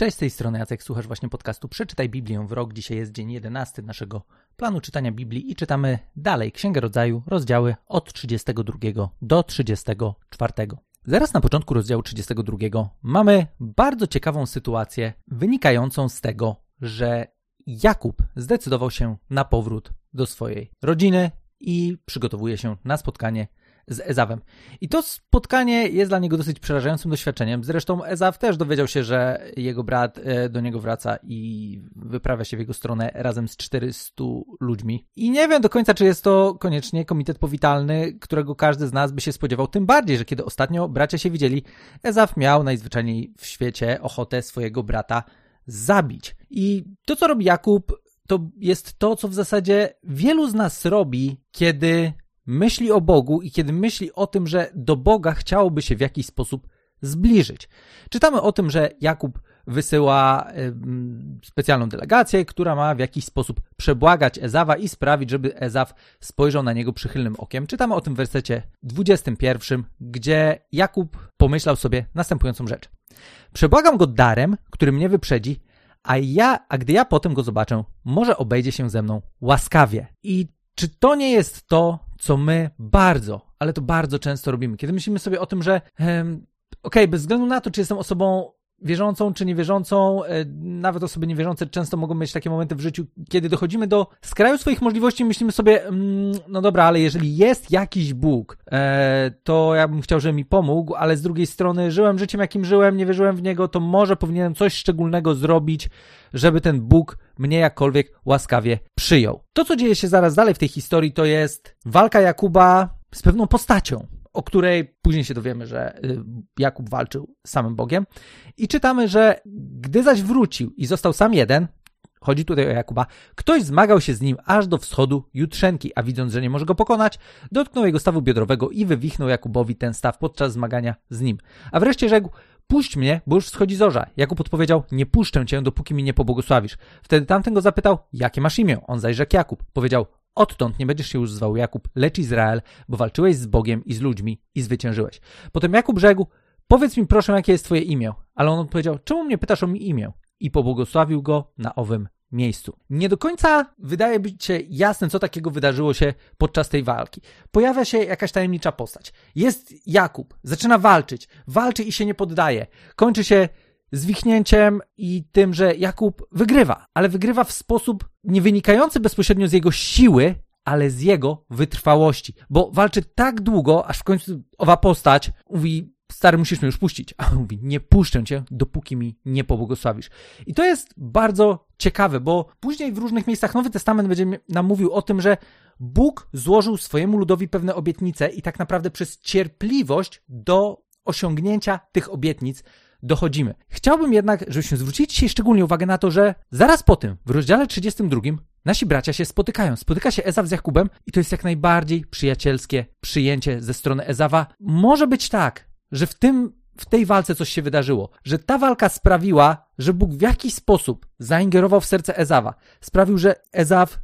Cześć, z tej strony Jacek, słuchasz właśnie podcastu Przeczytaj Biblię w rok. Dzisiaj jest dzień 11 naszego planu czytania Biblii i czytamy dalej Księgę Rodzaju, rozdziały od 32 do 34. Zaraz na początku rozdziału 32 mamy bardzo ciekawą sytuację wynikającą z tego, że Jakub zdecydował się na powrót do swojej rodziny i przygotowuje się na spotkanie z Ezawem. I to spotkanie jest dla niego dosyć przerażającym doświadczeniem. Zresztą Ezaw też dowiedział się, że jego brat e, do niego wraca i wyprawia się w jego stronę razem z 400 ludźmi. I nie wiem do końca, czy jest to koniecznie komitet powitalny, którego każdy z nas by się spodziewał. Tym bardziej, że kiedy ostatnio bracia się widzieli, Ezaw miał najzwyczajniej w świecie ochotę swojego brata zabić. I to, co robi Jakub, to jest to, co w zasadzie wielu z nas robi, kiedy myśli o Bogu i kiedy myśli o tym, że do Boga chciałoby się w jakiś sposób zbliżyć. Czytamy o tym, że Jakub wysyła specjalną delegację, która ma w jakiś sposób przebłagać Ezawa i sprawić, żeby Ezaw spojrzał na niego przychylnym okiem. Czytamy o tym w wersecie 21, gdzie Jakub pomyślał sobie następującą rzecz. Przebłagam go darem, który mnie wyprzedzi, a ja, a gdy ja potem go zobaczę, może obejdzie się ze mną łaskawie. I czy to nie jest to, co my bardzo, ale to bardzo często robimy? Kiedy myślimy sobie o tym, że okej, okay, bez względu na to, czy jestem osobą wierzącą czy niewierzącą, e, nawet osoby niewierzące często mogą mieć takie momenty w życiu, kiedy dochodzimy do skraju swoich możliwości i myślimy sobie, mm, no dobra, ale jeżeli jest jakiś Bóg, e, to ja bym chciał, żeby mi pomógł, ale z drugiej strony żyłem życiem, jakim żyłem, nie wierzyłem w niego, to może powinienem coś szczególnego zrobić, żeby ten Bóg mnie jakkolwiek łaskawie przyjął. To, co dzieje się zaraz dalej w tej historii, to jest walka Jakuba z pewną postacią o której później się dowiemy, że y, Jakub walczył z samym Bogiem. I czytamy, że gdy zaś wrócił i został sam jeden, chodzi tutaj o Jakuba, ktoś zmagał się z nim aż do wschodu jutrzenki, a widząc, że nie może go pokonać, dotknął jego stawu biodrowego i wywichnął Jakubowi ten staw podczas zmagania z nim. A wreszcie rzekł, puść mnie, bo już wschodzi zorza. Jakub odpowiedział, nie puszczę cię, dopóki mi nie pobłogosławisz. Wtedy tamten go zapytał, jakie masz imię? On zaś rzekł Jakub. Powiedział, Odtąd nie będziesz się już zwał Jakub, lecz Izrael, bo walczyłeś z Bogiem i z ludźmi i zwyciężyłeś. Potem Jakub rzekł, powiedz mi proszę, jakie jest twoje imię. Ale on odpowiedział, czemu mnie pytasz o mi imię? I pobłogosławił go na owym miejscu. Nie do końca wydaje się jasne, co takiego wydarzyło się podczas tej walki. Pojawia się jakaś tajemnicza postać. Jest Jakub, zaczyna walczyć, walczy i się nie poddaje. Kończy się zwichnięciem i tym, że Jakub wygrywa, ale wygrywa w sposób nie wynikający bezpośrednio z jego siły, ale z jego wytrwałości, bo walczy tak długo, aż w końcu owa postać mówi, stary, musisz mnie już puścić. A on mówi, nie puszczę cię, dopóki mi nie pobłogosławisz. I to jest bardzo ciekawe, bo później w różnych miejscach Nowy Testament będzie nam mówił o tym, że Bóg złożył swojemu ludowi pewne obietnice i tak naprawdę przez cierpliwość do osiągnięcia tych obietnic dochodzimy. Chciałbym jednak, żebyśmy zwrócili dzisiaj szczególnie uwagę na to, że zaraz po tym, w rozdziale 32, nasi bracia się spotykają. Spotyka się Ezaw z Jakubem i to jest jak najbardziej przyjacielskie przyjęcie ze strony Ezawa. Może być tak, że w tym w tej walce coś się wydarzyło, że ta walka sprawiła, że Bóg w jakiś sposób zaingerował w serce Ezawa. Sprawił, że Ezaw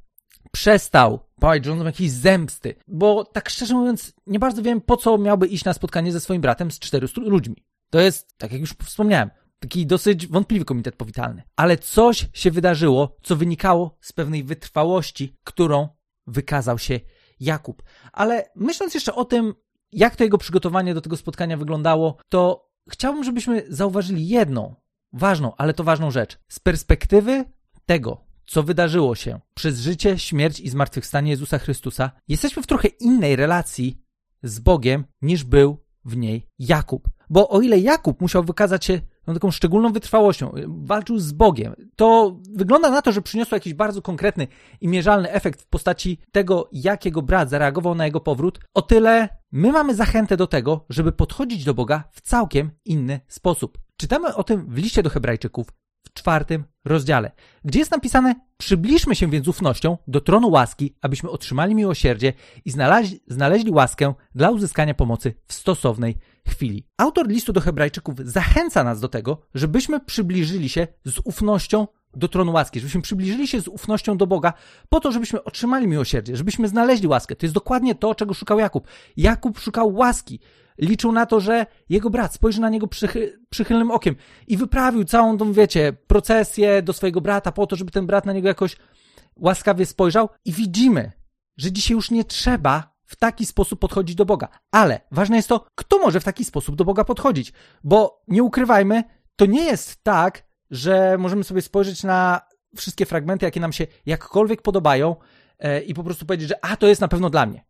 przestał pałać żądą jakiejś zemsty, bo tak szczerze mówiąc, nie bardzo wiem, po co miałby iść na spotkanie ze swoim bratem z 400 ludźmi. To jest, tak jak już wspomniałem, taki dosyć wątpliwy komitet powitalny. Ale coś się wydarzyło, co wynikało z pewnej wytrwałości, którą wykazał się Jakub. Ale myśląc jeszcze o tym, jak to jego przygotowanie do tego spotkania wyglądało, to chciałbym, żebyśmy zauważyli jedną ważną, ale to ważną rzecz. Z perspektywy tego, co wydarzyło się przez życie, śmierć i zmartwychwstanie Jezusa Chrystusa, jesteśmy w trochę innej relacji z Bogiem niż był w niej Jakub. Bo o ile Jakub musiał wykazać się no, taką szczególną wytrwałością, walczył z Bogiem, to wygląda na to, że przyniosło jakiś bardzo konkretny i mierzalny efekt w postaci tego, jak jego brat zareagował na jego powrót, o tyle my mamy zachętę do tego, żeby podchodzić do Boga w całkiem inny sposób. Czytamy o tym w liście do Hebrajczyków w czwartym rozdziale, gdzie jest napisane: Przybliżmy się więc ufnością do tronu łaski, abyśmy otrzymali miłosierdzie i znaleźli, znaleźli łaskę dla uzyskania pomocy w stosownej chwili. Autor listu do Hebrajczyków zachęca nas do tego, żebyśmy przybliżyli się z ufnością do tronu łaski, żebyśmy przybliżyli się z ufnością do Boga, po to, żebyśmy otrzymali miłosierdzie, żebyśmy znaleźli łaskę. To jest dokładnie to, czego szukał Jakub. Jakub szukał łaski. liczył na to, że jego brat spojrzy na niego przychy, przychylnym okiem i wyprawił całą tą, wiecie, procesję do swojego brata po to, żeby ten brat na niego jakoś łaskawie spojrzał. I widzimy, że dzisiaj już nie trzeba w taki sposób podchodzić do Boga. Ale ważne jest to, kto może w taki sposób do Boga podchodzić. Bo nie ukrywajmy, to nie jest tak, że możemy sobie spojrzeć na wszystkie fragmenty, jakie nam się jakkolwiek podobają e, i po prostu powiedzieć, że a to jest na pewno dla mnie.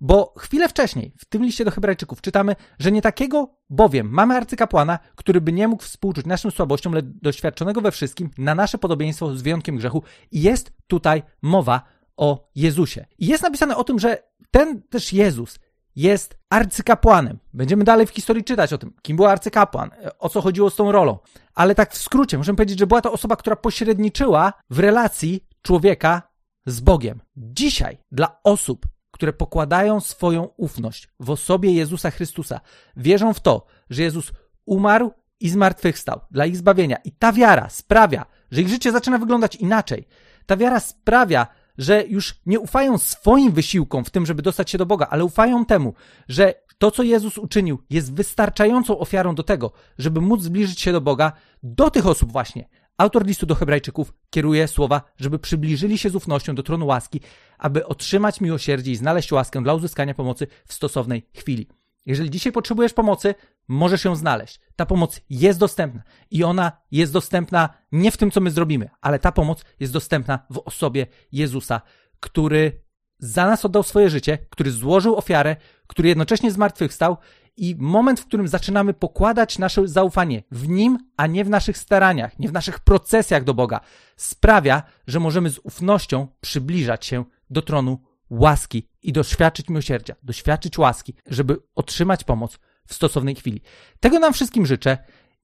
Bo chwilę wcześniej, w tym liście do Hebrajczyków, czytamy, że nie takiego bowiem mamy arcykapłana, który by nie mógł współczuć naszym słabościom, lecz doświadczonego we wszystkim na nasze podobieństwo z wyjątkiem grzechu. I jest tutaj mowa o Jezusie. I jest napisane o tym, że ten też Jezus jest arcykapłanem. Będziemy dalej w historii czytać o tym, kim był arcykapłan, o co chodziło z tą rolą. Ale tak w skrócie, możemy powiedzieć, że była to osoba, która pośredniczyła w relacji człowieka z Bogiem. Dzisiaj dla osób, które pokładają swoją ufność w osobie Jezusa Chrystusa, wierzą w to, że Jezus umarł i zmartwychwstał dla ich zbawienia. I ta wiara sprawia, że ich życie zaczyna wyglądać inaczej. Ta wiara sprawia, że już nie ufają swoim wysiłkom w tym, żeby dostać się do Boga, ale ufają temu, że to, co Jezus uczynił, jest wystarczającą ofiarą do tego, żeby móc zbliżyć się do Boga, do tych osób właśnie. Autor listu do Hebrajczyków kieruje słowa, żeby przybliżyli się z ufnością do tronu łaski, aby otrzymać miłosierdzie i znaleźć łaskę dla uzyskania pomocy w stosownej chwili. Jeżeli dzisiaj potrzebujesz pomocy, możesz ją znaleźć. Ta pomoc jest dostępna i ona jest dostępna nie w tym, co my zrobimy, ale ta pomoc jest dostępna w osobie Jezusa, który za nas oddał swoje życie, który złożył ofiarę, który jednocześnie zmartwychwstał i moment, w którym zaczynamy pokładać nasze zaufanie w Nim, a nie w naszych staraniach, nie w naszych procesjach do Boga, sprawia, że możemy z ufnością przybliżać się do tronu łaski i doświadczyć miłosierdzia, doświadczyć łaski, żeby otrzymać pomoc w stosownej chwili. Tego nam wszystkim życzę.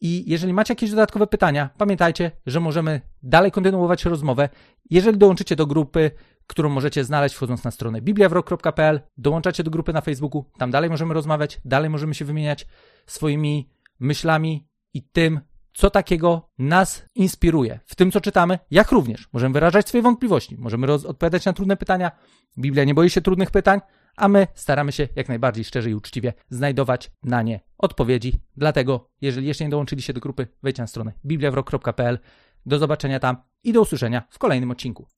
I jeżeli macie jakieś dodatkowe pytania, pamiętajcie, że możemy dalej kontynuować rozmowę. Jeżeli dołączycie do grupy, którą możecie znaleźć wchodząc na stronę bibliawrok.pl, dołączacie do grupy na Facebooku, tam dalej możemy rozmawiać, dalej możemy się wymieniać swoimi myślami i tym, co takiego nas inspiruje w tym, co czytamy, jak również możemy wyrażać swoje wątpliwości, możemy odpowiadać na trudne pytania. Biblia nie boi się trudnych pytań, a my staramy się jak najbardziej szczerze i uczciwie znajdować na nie odpowiedzi. Dlatego, jeżeli jeszcze nie dołączyliście do grupy, wejdźcie na stronę bibliawrok.pl. Do zobaczenia tam i do usłyszenia w kolejnym odcinku.